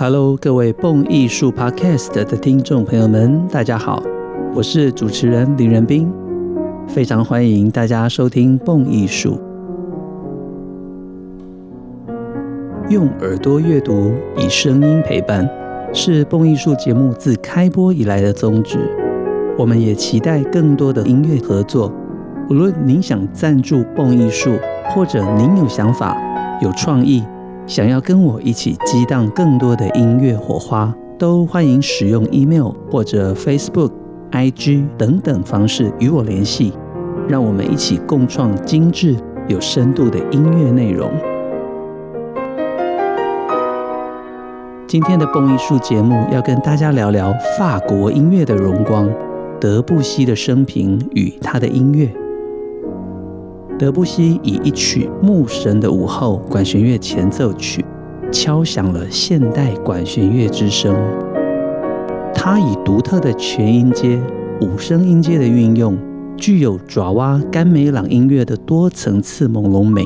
Hello，各位蹦艺术 Podcast 的听众朋友们，大家好，我是主持人林仁斌，非常欢迎大家收听蹦艺术。用耳朵阅读，以声音陪伴，是蹦艺术节目自开播以来的宗旨。我们也期待更多的音乐合作。无论您想赞助蹦艺术，或者您有想法、有创意，想要跟我一起激荡更多的音乐火花，都欢迎使用 email 或者 Facebook、IG 等等方式与我联系，让我们一起共创精致有深度的音乐内容。今天的蹦艺术节目要跟大家聊聊法国音乐的荣光——德布西的生平与他的音乐。德布西以一曲《牧神的午后》管弦乐前奏曲，敲响了现代管弦乐之声。他以独特的全音阶、五声音阶的运用，具有爪哇甘美朗音乐的多层次朦胧美，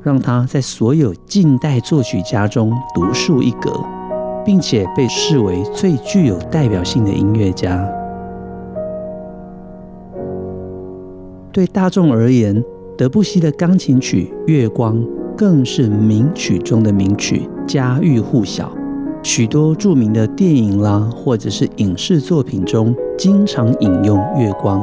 让他在所有近代作曲家中独树一格，并且被视为最具有代表性的音乐家。对大众而言，德布西的钢琴曲《月光》更是名曲中的名曲，家喻户晓。许多著名的电影啦，或者是影视作品中，经常引用《月光》。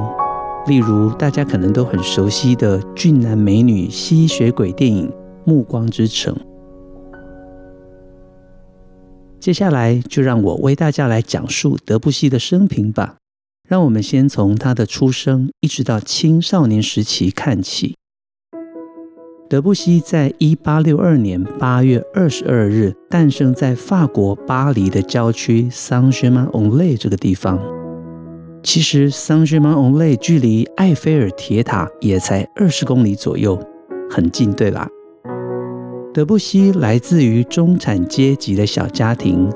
例如，大家可能都很熟悉的俊男美女吸血鬼电影《暮光之城》。接下来，就让我为大家来讲述德布西的生平吧。让我们先从他的出生一直到青少年时期看起。德布西在一八六二年八月二十二日诞生在法国巴黎的郊区桑杰曼昂雷这个地方。其实桑杰曼昂雷距离埃菲尔铁塔也才二十公里左右，很近，对吧？德布西来自于中产阶级的小家庭，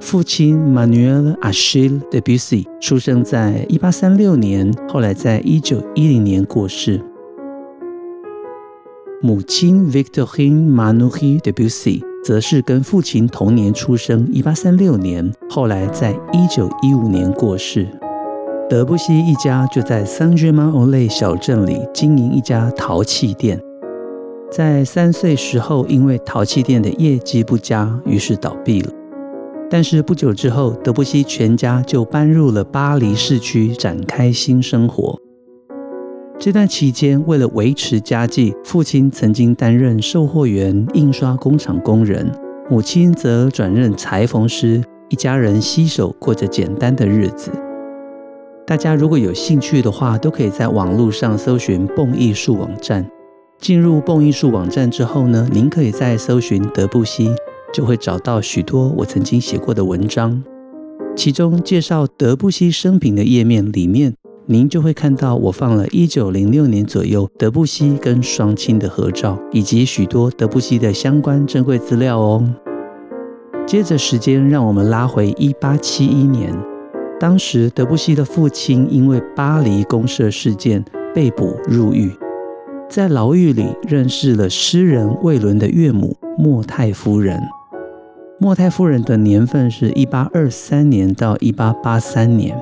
父亲 Manuel Achille Debussy 出生在一八三六年，后来在一九一零年过世。母亲 Victorine Manoury Debussy 则是跟父亲同年出生，一八三六年，后来在一九一五年过世。德布西一家就在 s a n g e r m a n o l a y 小镇里经营一家陶器店。在三岁时候，因为陶器店的业绩不佳，于是倒闭了。但是不久之后，德布西全家就搬入了巴黎市区，展开新生活。这段期间，为了维持家计，父亲曾经担任售货员、印刷工厂工人，母亲则转任裁缝师，一家人携手过着简单的日子。大家如果有兴趣的话，都可以在网络上搜寻蹦艺术网站。进入蹦艺术网站之后呢，您可以在搜寻德布西，就会找到许多我曾经写过的文章，其中介绍德布西生平的页面里面。您就会看到我放了一九零六年左右德布西跟双亲的合照，以及许多德布西的相关珍贵资料哦。接着时间让我们拉回一八七一年，当时德布西的父亲因为巴黎公社事件被捕入狱，在牢狱里认识了诗人魏伦的岳母莫泰夫人。莫泰夫人的年份是一八二三年到一八八三年。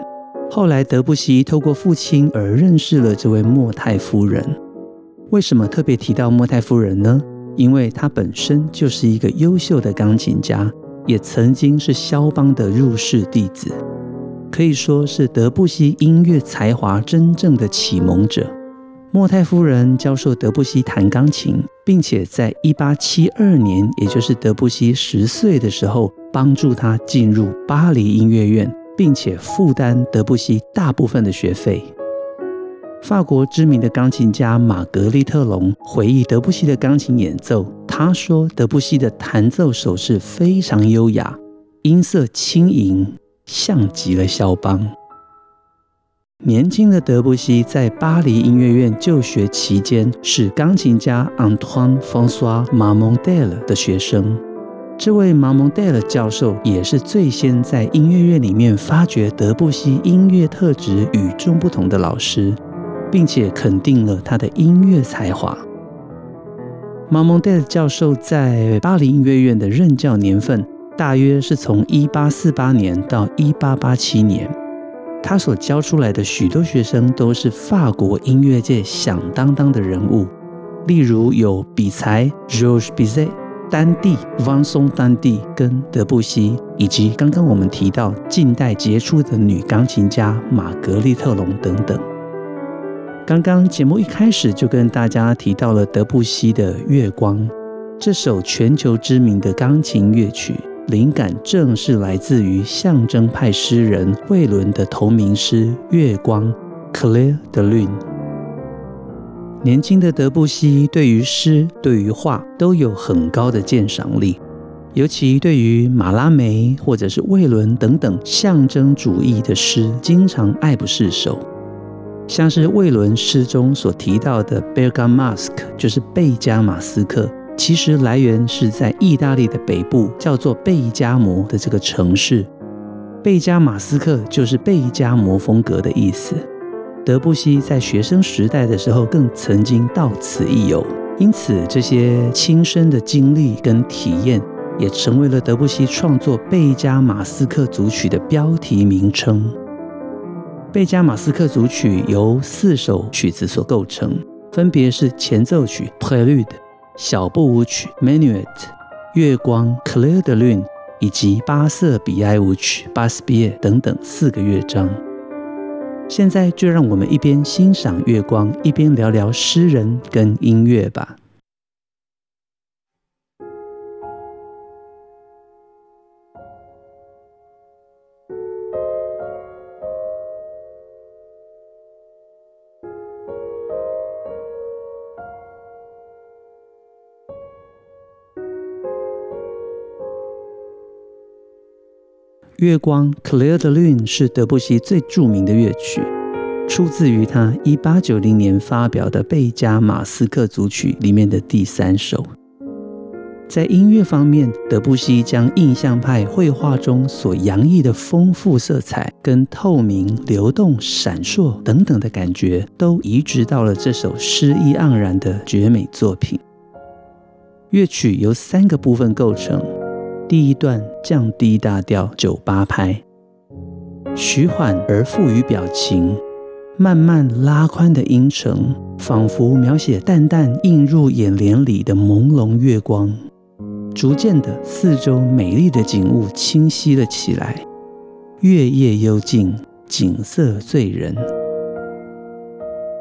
后来，德布西透过父亲而认识了这位莫泰夫人。为什么特别提到莫泰夫人呢？因为她本身就是一个优秀的钢琴家，也曾经是肖邦的入室弟子，可以说是德布西音乐才华真正的启蒙者。莫泰夫人教授德布西弹钢琴，并且在1872年，也就是德布西十岁的时候，帮助他进入巴黎音乐院。并且负担德布西大部分的学费。法国知名的钢琴家玛格丽特龙回忆德布西的钢琴演奏，他说德布西的弹奏手势非常优雅，音色轻盈，像极了肖邦。年轻的德布西在巴黎音乐院就学期间，是钢琴家 Antoine François Marmontel 的学生。这位马蒙戴尔教授也是最先在音乐院里面发掘德布西音乐特质与众不同的老师，并且肯定了他的音乐才华。马蒙戴尔教授在巴黎音乐院的任教年份大约是从一八四八年到一八八七年。他所教出来的许多学生都是法国音乐界响当当的人物，例如有比才 Georges Bizet、丹蒂 Vincent 丹蒂跟德布西，以及刚刚我们提到近代杰出的女钢琴家玛格丽特龙等等。刚刚节目一开始就跟大家提到了德布西的《月光》这首全球知名的钢琴乐曲。灵感正是来自于象征派诗人惠伦的同名诗《月光》（Clear the Lune）。年轻的德布西对于诗、对于画都有很高的鉴赏力，尤其对于马拉梅或者是魏伦等等象征主义的诗，经常爱不释手。像是魏伦诗中所提到的 Bergamasque，就是贝加马斯克。其实来源是在意大利的北部，叫做贝加摩的这个城市。贝加马斯克就是贝加摩风格的意思。德布西在学生时代的时候，更曾经到此一游，因此这些亲身的经历跟体验，也成为了德布西创作贝加马斯克组曲的标题名称。贝加马斯克组曲由四首曲子所构成，分别是前奏曲 Prelude。小步舞曲《（Minuet）》、月光《Clair de Lune》以及巴瑟比埃舞曲《Basse Biais》等等四个乐章。现在就让我们一边欣赏月光，一边聊聊诗人跟音乐吧。月光 Clear the Lune 是德布西最著名的乐曲，出自于他一八九零年发表的贝加马斯克组曲里面的第三首。在音乐方面，德布西将印象派绘画中所洋溢的丰富色彩、跟透明、流动、闪烁等等的感觉，都移植到了这首诗意盎然的绝美作品。乐曲由三个部分构成。第一段降低大调九八拍，徐缓而富于表情，慢慢拉宽的音程，仿佛描写淡淡映入眼帘里的朦胧月光。逐渐的，四周美丽的景物清晰了起来，月夜幽静，景色醉人，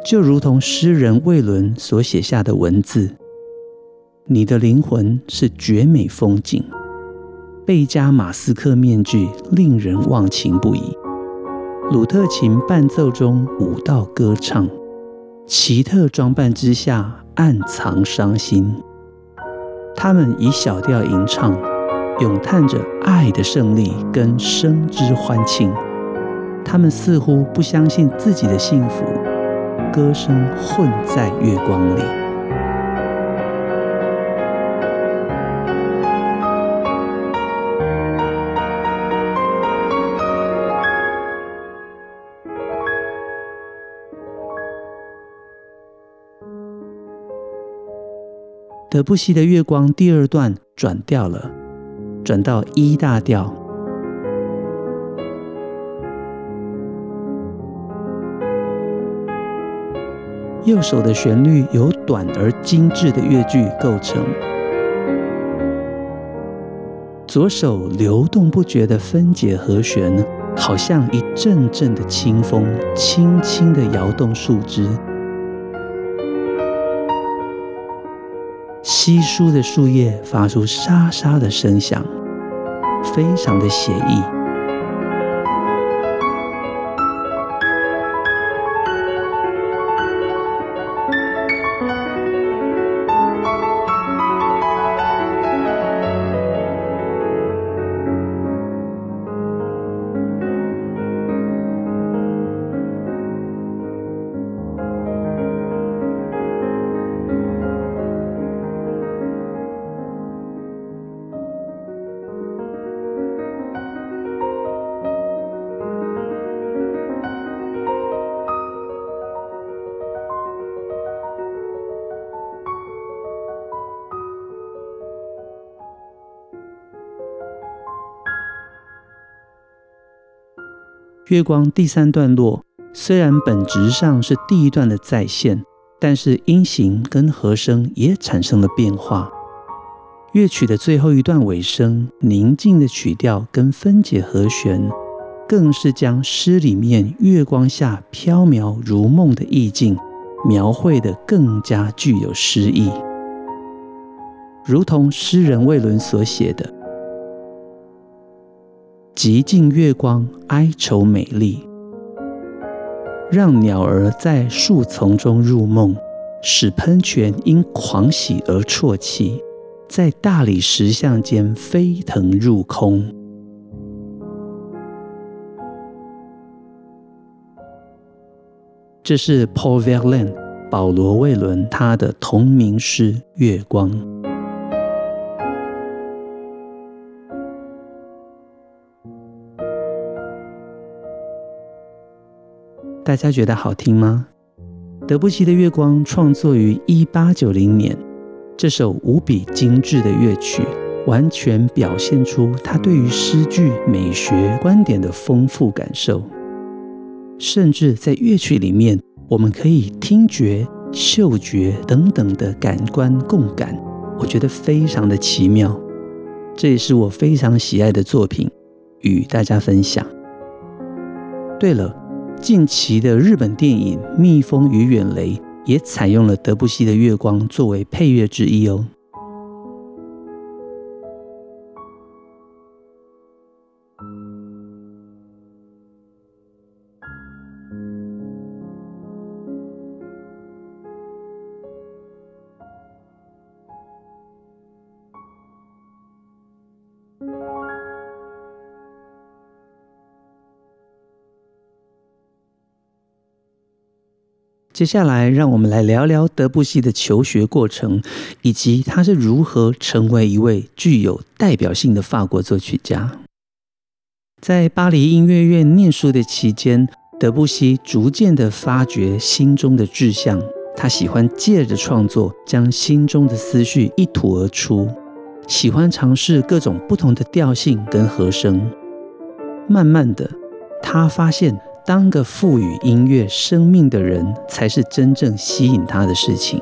就如同诗人魏伦所写下的文字：“你的灵魂是绝美风景。”贝加马斯克面具令人忘情不已，鲁特琴伴奏中舞蹈歌唱，奇特装扮之下暗藏伤心。他们以小调吟唱，咏叹着爱的胜利跟生之欢庆。他们似乎不相信自己的幸福，歌声混在月光里。德布西的《月光》第二段转调了，转到 E 大调。右手的旋律由短而精致的乐句构成，左手流动不绝的分解和弦，好像一阵阵的清风，轻轻地摇动树枝。稀疏的树叶发出沙沙的声响，非常的写意。月光第三段落虽然本质上是第一段的再现，但是音型跟和声也产生了变化。乐曲的最后一段尾声，宁静的曲调跟分解和弦，更是将诗里面月光下飘渺如梦的意境描绘得更加具有诗意，如同诗人魏伦所写的。极尽月光，哀愁美丽，让鸟儿在树丛中入梦，使喷泉因狂喜而啜泣，在大理石像间飞腾入空。这是 Paul Verlaine 保罗·魏伦他的同名诗《月光》。大家觉得好听吗？德布西的《月光》创作于一八九零年，这首无比精致的乐曲，完全表现出他对于诗句美学观点的丰富感受。甚至在乐曲里面，我们可以听觉、嗅觉等等的感官共感，我觉得非常的奇妙。这也是我非常喜爱的作品，与大家分享。对了。近期的日本电影《蜜蜂与远雷》也采用了德布西的《月光》作为配乐之一哦。接下来，让我们来聊聊德布西的求学过程，以及他是如何成为一位具有代表性的法国作曲家。在巴黎音乐院念书的期间，德布西逐渐地发掘心中的志向。他喜欢借着创作将心中的思绪一吐而出，喜欢尝试各种不同的调性跟和声。慢慢的，他发现。当个赋予音乐生命的人，才是真正吸引他的事情。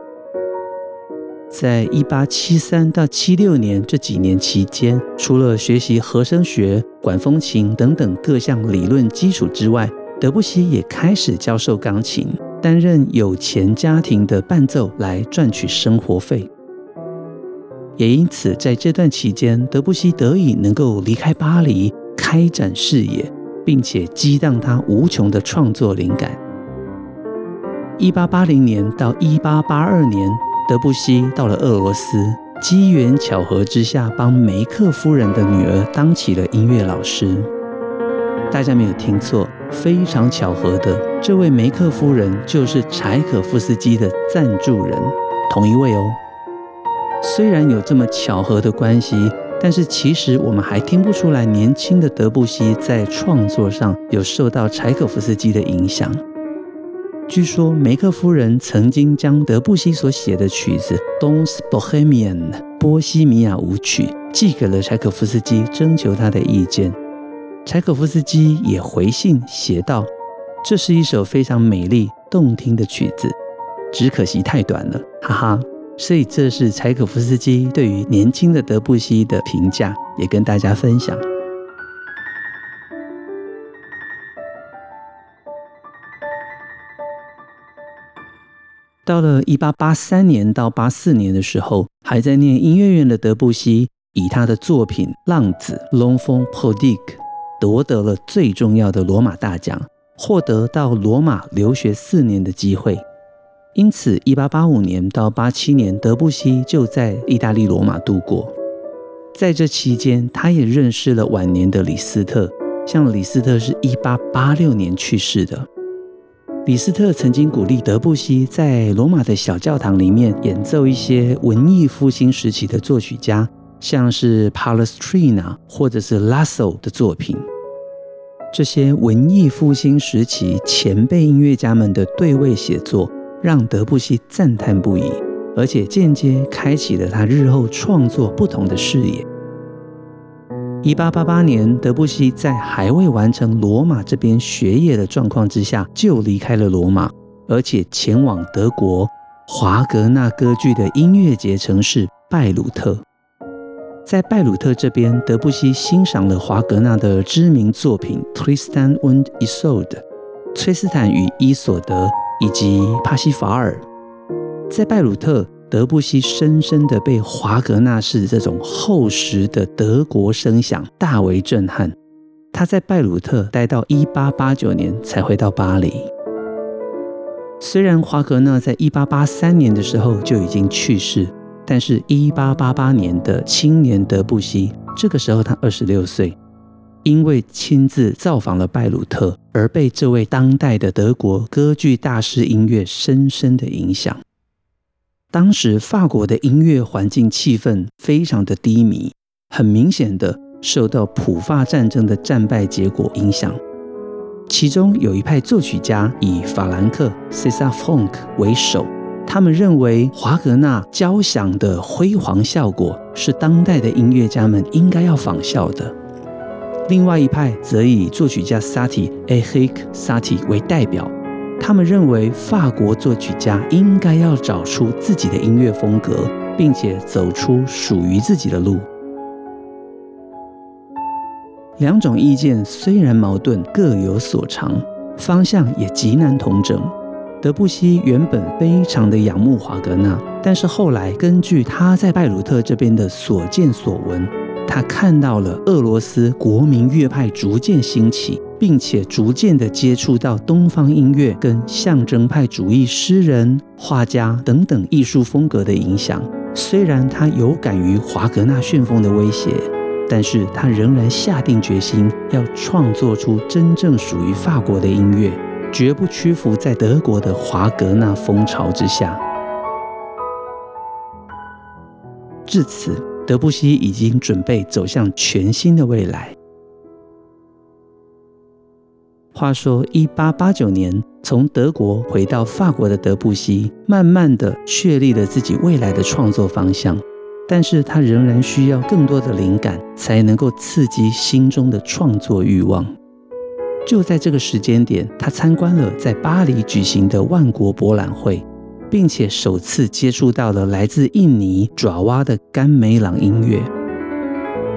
在一八七三到七六年这几年期间，除了学习和声学、管风琴等等各项理论基础之外，德布西也开始教授钢琴，担任有钱家庭的伴奏来赚取生活费。也因此，在这段期间，德布西得以能够离开巴黎，开展事业。并且激荡他无穷的创作灵感。一八八零年到一八八二年，德布西到了俄罗斯，机缘巧合之下，帮梅克夫人的女儿当起了音乐老师。大家没有听错，非常巧合的，这位梅克夫人就是柴可夫斯基的赞助人，同一位哦。虽然有这么巧合的关系。但是其实我们还听不出来，年轻的德布西在创作上有受到柴可夫斯基的影响。据说梅克夫人曾经将德布西所写的曲子《Danse Bohemienne》波西米亚舞曲寄给了柴可夫斯基，征求他的意见。柴可夫斯基也回信写道：“这是一首非常美丽动听的曲子，只可惜太短了，哈哈。”所以，这是柴可夫斯基对于年轻的德布西的评价，也跟大家分享。到了一八八三年到八四年的时候，还在念音乐院的德布西，以他的作品《浪子》（L'Enfant Prodigue） 夺得了最重要的罗马大奖，获得到罗马留学四年的机会。因此，一八八五年到八七年，德布西就在意大利罗马度过。在这期间，他也认识了晚年的李斯特。像李斯特是一八八六年去世的。李斯特曾经鼓励德布西在罗马的小教堂里面演奏一些文艺复兴时期的作曲家，像是 Palestrina 或者是 Lasso 的作品。这些文艺复兴时期前辈音乐家们的对位写作。让德布西赞叹不已，而且间接开启了他日后创作不同的视野。一八八八年，德布西在还未完成罗马这边学业的状况之下，就离开了罗马，而且前往德国华格纳歌剧的音乐节城市拜鲁特。在拜鲁特这边，德布西欣赏了华格纳的知名作品《Tristan und Isolde》（崔斯坦与伊索德）以及《帕西法尔》。在拜鲁特，德布西深深的被华格纳式这种厚实的德国声响大为震撼。他在拜鲁特待到一八八九年才回到巴黎。虽然华格纳在一八八三年的时候就已经去世，但是，一八八八年的青年德布西，这个时候他二十六岁，因为亲自造访了拜鲁特，而被这位当代的德国歌剧大师音乐深深的影响。当时法国的音乐环境气氛非常的低迷，很明显的受到普法战争的战败结果影响。其中有一派作曲家以法兰克 （César Funk 为首，他们认为华格纳交响的辉煌效果是当代的音乐家们应该要仿效的。另外一派则以作曲家萨提 （Éric Satie） 为代表。他们认为法国作曲家应该要找出自己的音乐风格，并且走出属于自己的路。两种意见虽然矛盾，各有所长，方向也极难同整。德布西原本非常的仰慕华格纳，但是后来根据他在拜鲁特这边的所见所闻，他看到了俄罗斯国民乐派逐渐兴起。并且逐渐地接触到东方音乐跟象征派主义诗人、画家等等艺术风格的影响。虽然他有感于华格纳旋风的威胁，但是他仍然下定决心要创作出真正属于法国的音乐，绝不屈服在德国的华格纳风潮之下。至此，德布西已经准备走向全新的未来。话说，一八八九年从德国回到法国的德布西，慢慢的确立了自己未来的创作方向。但是他仍然需要更多的灵感，才能够刺激心中的创作欲望。就在这个时间点，他参观了在巴黎举行的万国博览会，并且首次接触到了来自印尼爪哇的甘美朗音乐。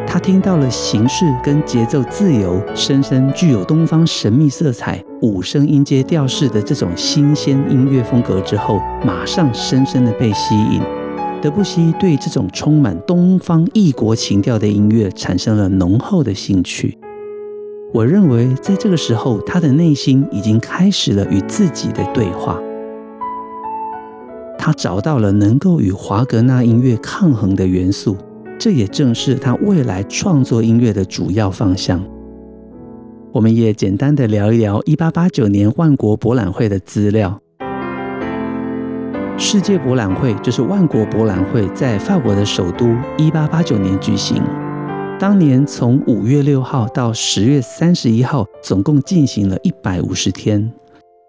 他听到了形式跟节奏自由、深深具有东方神秘色彩、五声音阶调式的这种新鲜音乐风格之后，马上深深的被吸引。德布西对这种充满东方异国情调的音乐产生了浓厚的兴趣。我认为，在这个时候，他的内心已经开始了与自己的对话。他找到了能够与华格纳音乐抗衡的元素。这也正是他未来创作音乐的主要方向。我们也简单的聊一聊一八八九年万国博览会的资料。世界博览会就是万国博览会，在法国的首都一八八九年举行。当年从五月六号到十月三十一号，总共进行了一百五十天。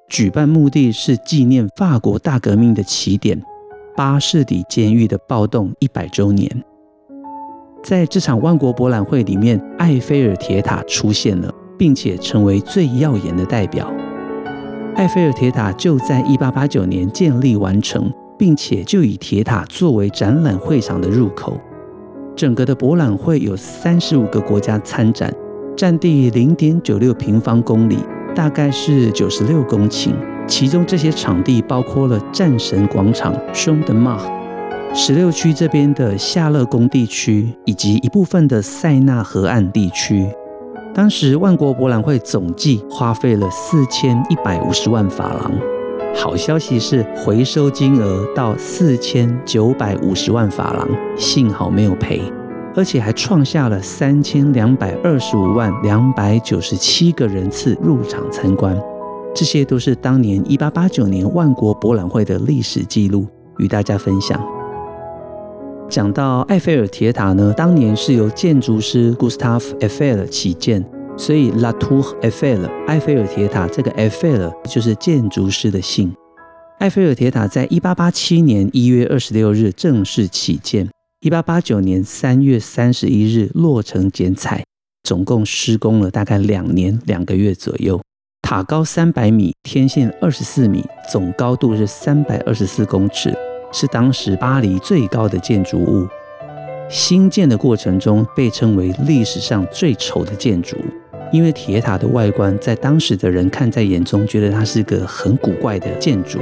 举办目的是纪念法国大革命的起点——巴士底监狱的暴动一百周年。在这场万国博览会里面，埃菲尔铁塔出现了，并且成为最耀眼的代表。埃菲尔铁塔就在一八八九年建立完成，并且就以铁塔作为展览会场的入口。整个的博览会有三十五个国家参展，占地零点九六平方公里，大概是九十六公顷。其中这些场地包括了战神广场 Champ de Mars 十六区这边的夏乐宫地区以及一部分的塞纳河岸地区，当时万国博览会总计花费了四千一百五十万法郎。好消息是回收金额到四千九百五十万法郎，幸好没有赔，而且还创下了三千两百二十五万两百九十七个人次入场参观。这些都是当年一八八九年万国博览会的历史记录，与大家分享。讲到埃菲尔铁塔呢，当年是由建筑师 Gustave Eiffel 起建，所以 La Tour Eiffel 埃菲尔铁塔这个 Eiffel 就是建筑师的姓。埃菲尔铁塔在一八八七年一月二十六日正式起建，一八八九年三月三十一日落成剪彩，总共施工了大概两年两个月左右。塔高三百米，天线二十四米，总高度是三百二十四公尺，是当时巴黎最高的建筑物。兴建的过程中被称为历史上最丑的建筑，因为铁塔的外观在当时的人看在眼中，觉得它是个很古怪的建筑。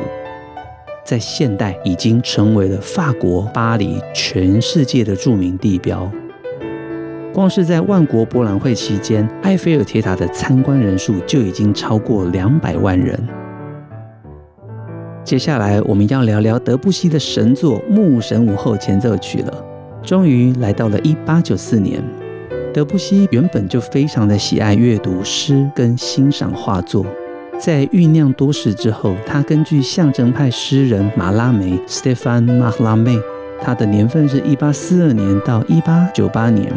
在现代已经成为了法国巴黎全世界的著名地标。光是在万国博览会期间，埃菲尔铁塔的参观人数就已经超过两百万人。接下来我们要聊聊德布西的神作《牧神午后前奏曲》了。终于来到了一八九四年，德布西原本就非常的喜爱阅读诗跟欣赏画作，在酝酿多时之后，他根据象征派诗人马拉梅 （Stefan Mallarmé），他的年份是一八四二年到一八九八年，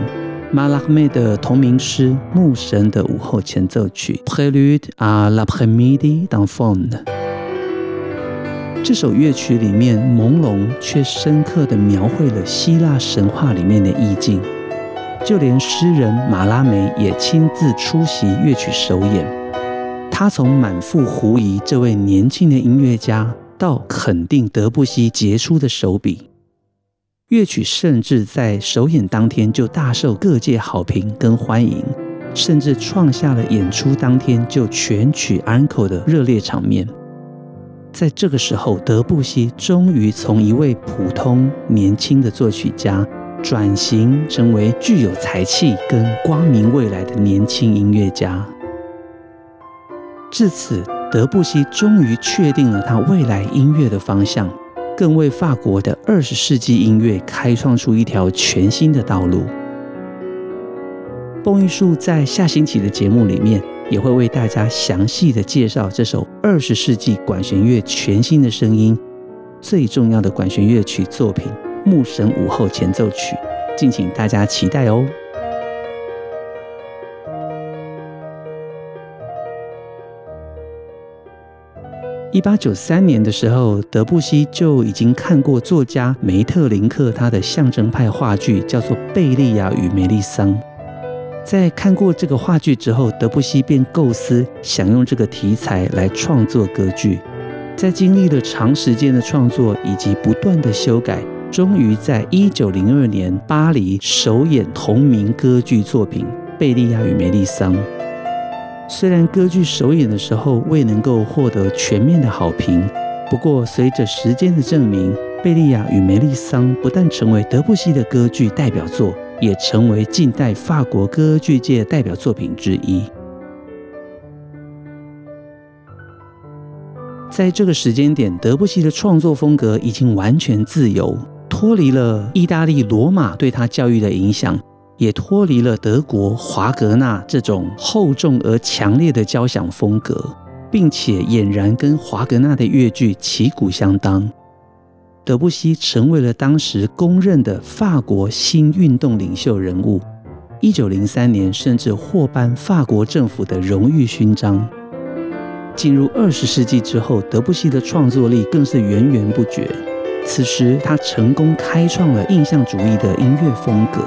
马拉梅的同名诗《牧神的午后前奏曲》（Prelude à l'après-midi d'Enfant）。这首乐曲里面朦胧却深刻地描绘了希腊神话里面的意境，就连诗人马拉梅也亲自出席乐曲首演。他从满腹狐疑这位年轻的音乐家，到肯定德布西杰出的手笔，乐曲甚至在首演当天就大受各界好评跟欢迎，甚至创下了演出当天就全曲安可的热烈场面。在这个时候，德布西终于从一位普通年轻的作曲家转型成为具有才气跟光明未来的年轻音乐家。至此，德布西终于确定了他未来音乐的方向，更为法国的二十世纪音乐开创出一条全新的道路。蹦艺术在下星期的节目里面，也会为大家详细的介绍这首二十世纪管弦乐全新的声音，最重要的管弦乐曲作品《牧神午后前奏曲》，敬请大家期待哦。一八九三年的时候，德布西就已经看过作家梅特林克他的象征派话剧，叫做《贝利亚与梅丽桑》。在看过这个话剧之后，德布西便构思想用这个题材来创作歌剧。在经历了长时间的创作以及不断的修改，终于在一九零二年巴黎首演同名歌剧作品《贝利亚与梅丽桑》。虽然歌剧首演的时候未能够获得全面的好评，不过随着时间的证明，《贝利亚与梅丽桑》不但成为德布西的歌剧代表作。也成为近代法国歌剧界代表作品之一。在这个时间点，德布西的创作风格已经完全自由，脱离了意大利罗马对他教育的影响，也脱离了德国华格纳这种厚重而强烈的交响风格，并且俨然跟华格纳的乐剧旗鼓相当。德布西成为了当时公认的法国新运动领袖人物。一九零三年，甚至获颁法国政府的荣誉勋章。进入二十世纪之后，德布西的创作力更是源源不绝。此时，他成功开创了印象主义的音乐风格，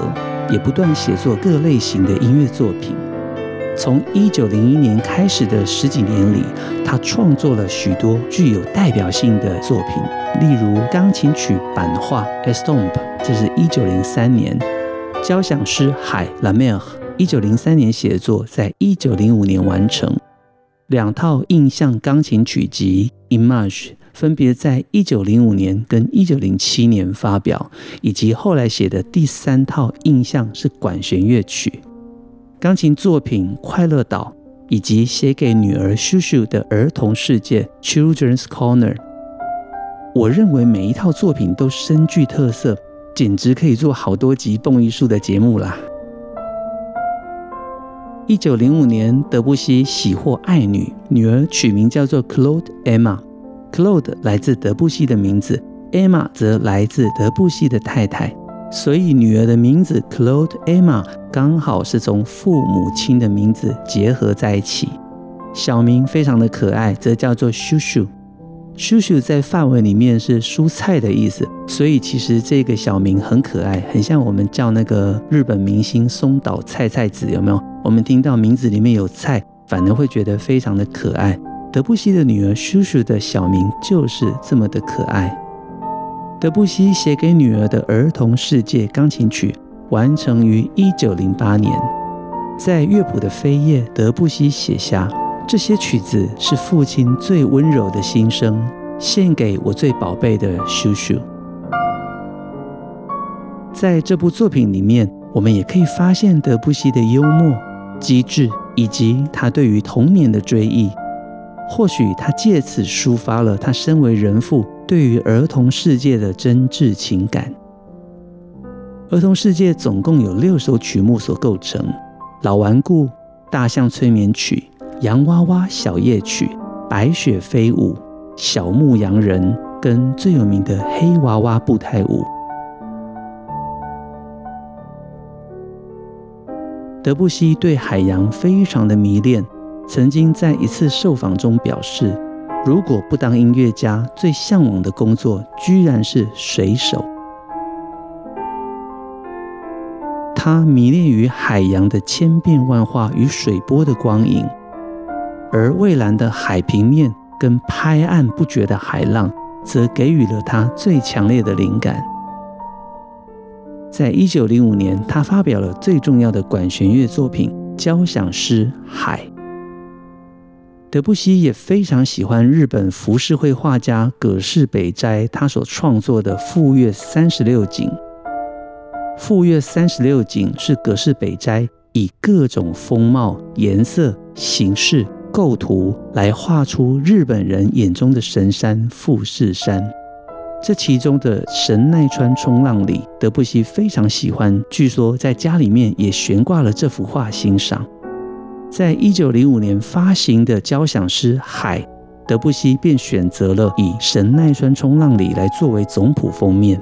也不断写作各类型的音乐作品。从一九零一年开始的十几年里，他创作了许多具有代表性的作品，例如钢琴曲版画《Estompe》，这是一九零三年；交响诗《海》（La Mer），一九零三年写作，在一九零五年完成；两套印象钢琴曲集《Image》，分别在一九零五年跟一九零七年发表，以及后来写的第三套印象是管弦乐曲。钢琴作品《快乐岛》，以及写给女儿秀秀的儿童世界《Children's Corner》，我认为每一套作品都深具特色，简直可以做好多集蹦艺术的节目啦。一九零五年，德布西喜获爱女，女儿取名叫做 Claude Emma。Claude 来自德布西的名字，Emma 则来自德布西的太太。所以，女儿的名字 Claude Emma 刚好是从父母亲的名字结合在一起。小名非常的可爱，则叫做 Shu Shu。Shu Shu 在法文里面是蔬菜的意思，所以其实这个小名很可爱，很像我们叫那个日本明星松岛菜菜子，有没有？我们听到名字里面有菜，反而会觉得非常的可爱。德布西的女儿叔叔的小名就是这么的可爱。德布西写给女儿的儿童世界钢琴曲完成于一九零八年，在乐谱的扉页，德布西写下。这些曲子是父亲最温柔的心声，献给我最宝贝的叔叔。在这部作品里面，我们也可以发现德布西的幽默、机智，以及他对于童年的追忆。或许他借此抒发了他身为人父对于儿童世界的真挚情感。儿童世界总共有六首曲目所构成，《老顽固》《大象催眠曲》。洋娃娃小夜曲、白雪飞舞、小牧羊人跟最有名的黑娃娃步态舞。德布西对海洋非常的迷恋，曾经在一次受访中表示，如果不当音乐家，最向往的工作居然是水手。他迷恋于海洋的千变万化与水波的光影。而蔚蓝的海平面跟拍岸不绝的海浪，则给予了他最强烈的灵感。在一九零五年，他发表了最重要的管弦乐作品《交响诗·海》。德布西也非常喜欢日本浮世绘画家葛饰北斋他所创作的《富岳三十六景》。《富岳三十六景》是葛饰北斋以各种风貌、颜色、形式。构图来画出日本人眼中的神山富士山，这其中的神奈川冲浪里，德布西非常喜欢，据说在家里面也悬挂了这幅画欣赏。在一九零五年发行的交响诗《海》，德布西便选择了以神奈川冲浪里来作为总谱封面。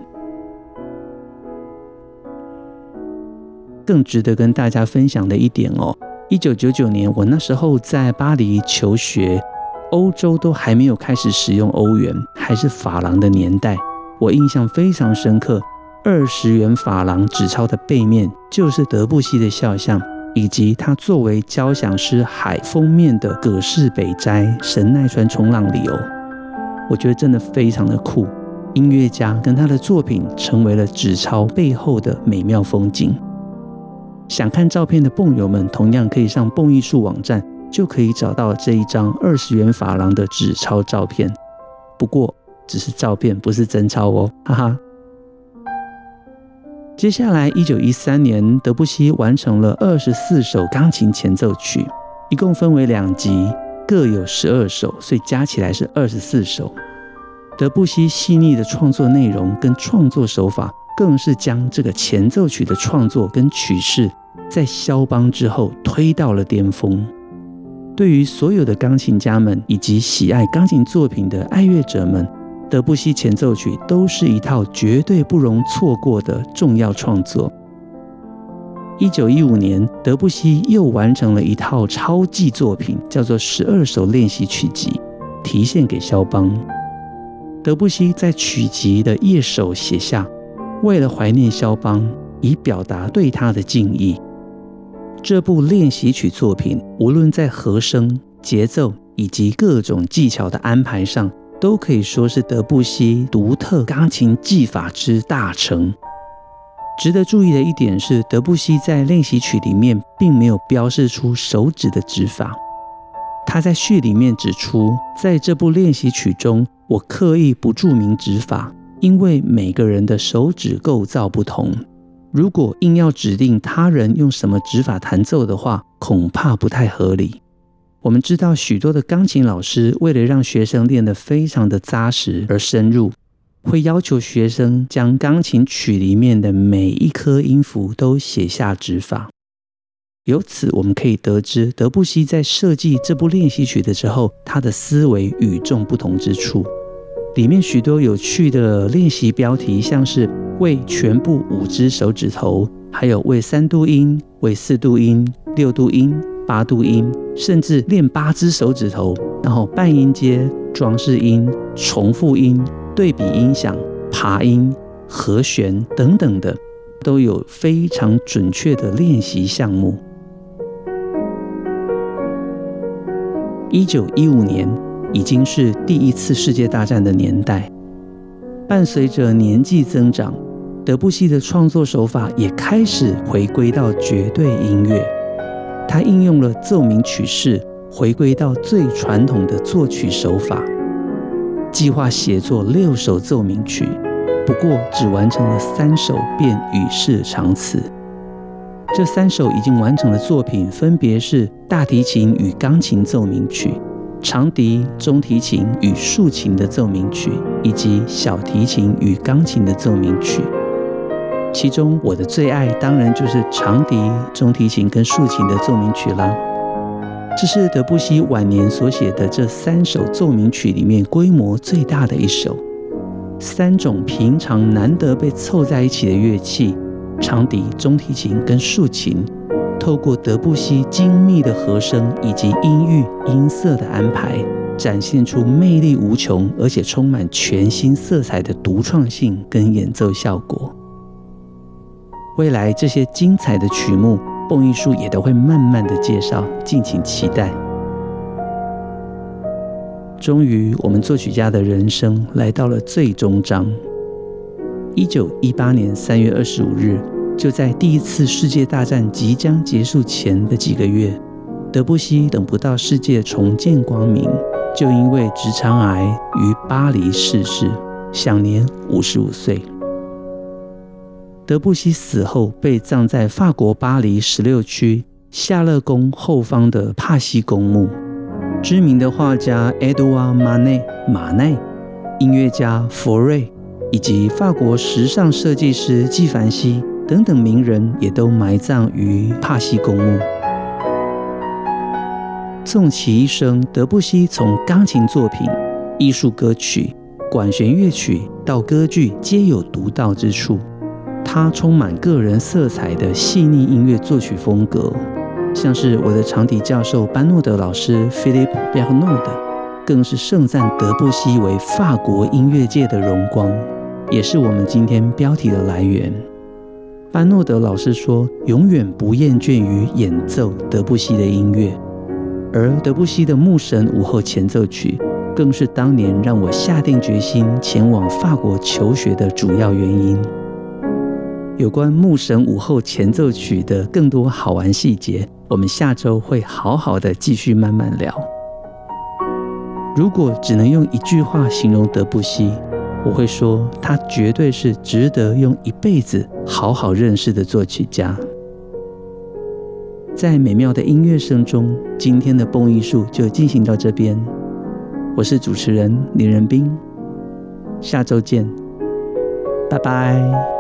更值得跟大家分享的一点哦。一九九九年，我那时候在巴黎求学，欧洲都还没有开始使用欧元，还是法郎的年代。我印象非常深刻，二十元法郎纸钞的背面就是德布西的肖像，以及他作为交响诗《海》封面的葛饰北斋神奈川冲浪里哦。我觉得真的非常的酷，音乐家跟他的作品成为了纸钞背后的美妙风景。想看照片的蹦友们，同样可以上蹦艺术网站，就可以找到这一张二十元法郎的纸钞照片。不过，只是照片，不是真钞哦，哈哈。接下来，一九一三年，德布西完成了二十四首钢琴前奏曲，一共分为两集，各有十二首，所以加起来是二十四首。德布西细腻的创作内容跟创作手法。更是将这个前奏曲的创作跟曲式，在肖邦之后推到了巅峰。对于所有的钢琴家们以及喜爱钢琴作品的爱乐者们，德布西前奏曲都是一套绝对不容错过的重要创作。一九一五年，德布西又完成了一套超级作品，叫做《十二首练习曲集》，题献给肖邦。德布西在曲集的页首写下。为了怀念肖邦，以表达对他的敬意，这部练习曲作品无论在和声、节奏以及各种技巧的安排上，都可以说是德布西独特钢琴技法之大成。值得注意的一点是，德布西在练习曲里面并没有标示出手指的指法。他在序里面指出，在这部练习曲中，我刻意不注明指法。因为每个人的手指构造不同，如果硬要指定他人用什么指法弹奏的话，恐怕不太合理。我们知道许多的钢琴老师为了让学生练得非常的扎实而深入，会要求学生将钢琴曲里面的每一颗音符都写下指法。由此我们可以得知，德布西在设计这部练习曲的时候，他的思维与众不同之处。里面许多有趣的练习标题，像是为全部五只手指头，还有为三度音、为四度音、六度音、八度音，甚至练八只手指头，然后半音阶、装饰音、重复音、对比音响、爬音、和弦等等的，都有非常准确的练习项目。一九一五年已经是第一次世界大战的年代，伴随着年纪增长，德布西的创作手法也开始回归到绝对音乐。他应用了奏鸣曲式，回归到最传统的作曲手法，计划写作六首奏鸣曲，不过只完成了三首便与世长辞。这三首已经完成的作品分别是大提琴与钢琴奏鸣曲、长笛、中提琴与竖琴的奏鸣曲，以及小提琴与钢琴的奏鸣曲。其中我的最爱当然就是长笛、中提琴跟竖琴的奏鸣曲啦。这是德布西晚年所写的这三首奏鸣曲里面规模最大的一首。三种平常难得被凑在一起的乐器。长笛、中提琴跟竖琴，透过德布西精密的和声以及音域、音色的安排，展现出魅力无穷而且充满全新色彩的独创性跟演奏效果。未来这些精彩的曲目，蹦艺术也都会慢慢的介绍，敬请期待。终于，我们作曲家的人生来到了最终章。一九一八年三月二十五日，就在第一次世界大战即将结束前的几个月，德布西等不到世界重见光明，就因为直肠癌于巴黎逝世，享年五十五岁。德布西死后被葬在法国巴黎十六区夏勒宫后方的帕西公墓。知名的画家埃杜瓦·马内马奈，音乐家佛瑞。以及法国时尚设计师纪梵希等等名人也都埋葬于帕西公墓。纵其一生，德布西从钢琴作品、艺术歌曲、管弦乐曲到歌剧，皆有独到之处。他充满个人色彩的细腻音乐作曲风格，像是我的长笛教授班诺德老师 Philip Bernod，更是盛赞德布西为法国音乐界的荣光。也是我们今天标题的来源。班诺德老师说：“永远不厌倦于演奏德布西的音乐。”而德布西的《牧神午后前奏曲》更是当年让我下定决心前往法国求学的主要原因。有关《牧神午后前奏曲》的更多好玩细节，我们下周会好好的继续慢慢聊。如果只能用一句话形容德布西，我会说，他绝对是值得用一辈子好好认识的作曲家。在美妙的音乐声中，今天的蹦艺术就进行到这边。我是主持人林仁斌，下周见，拜拜。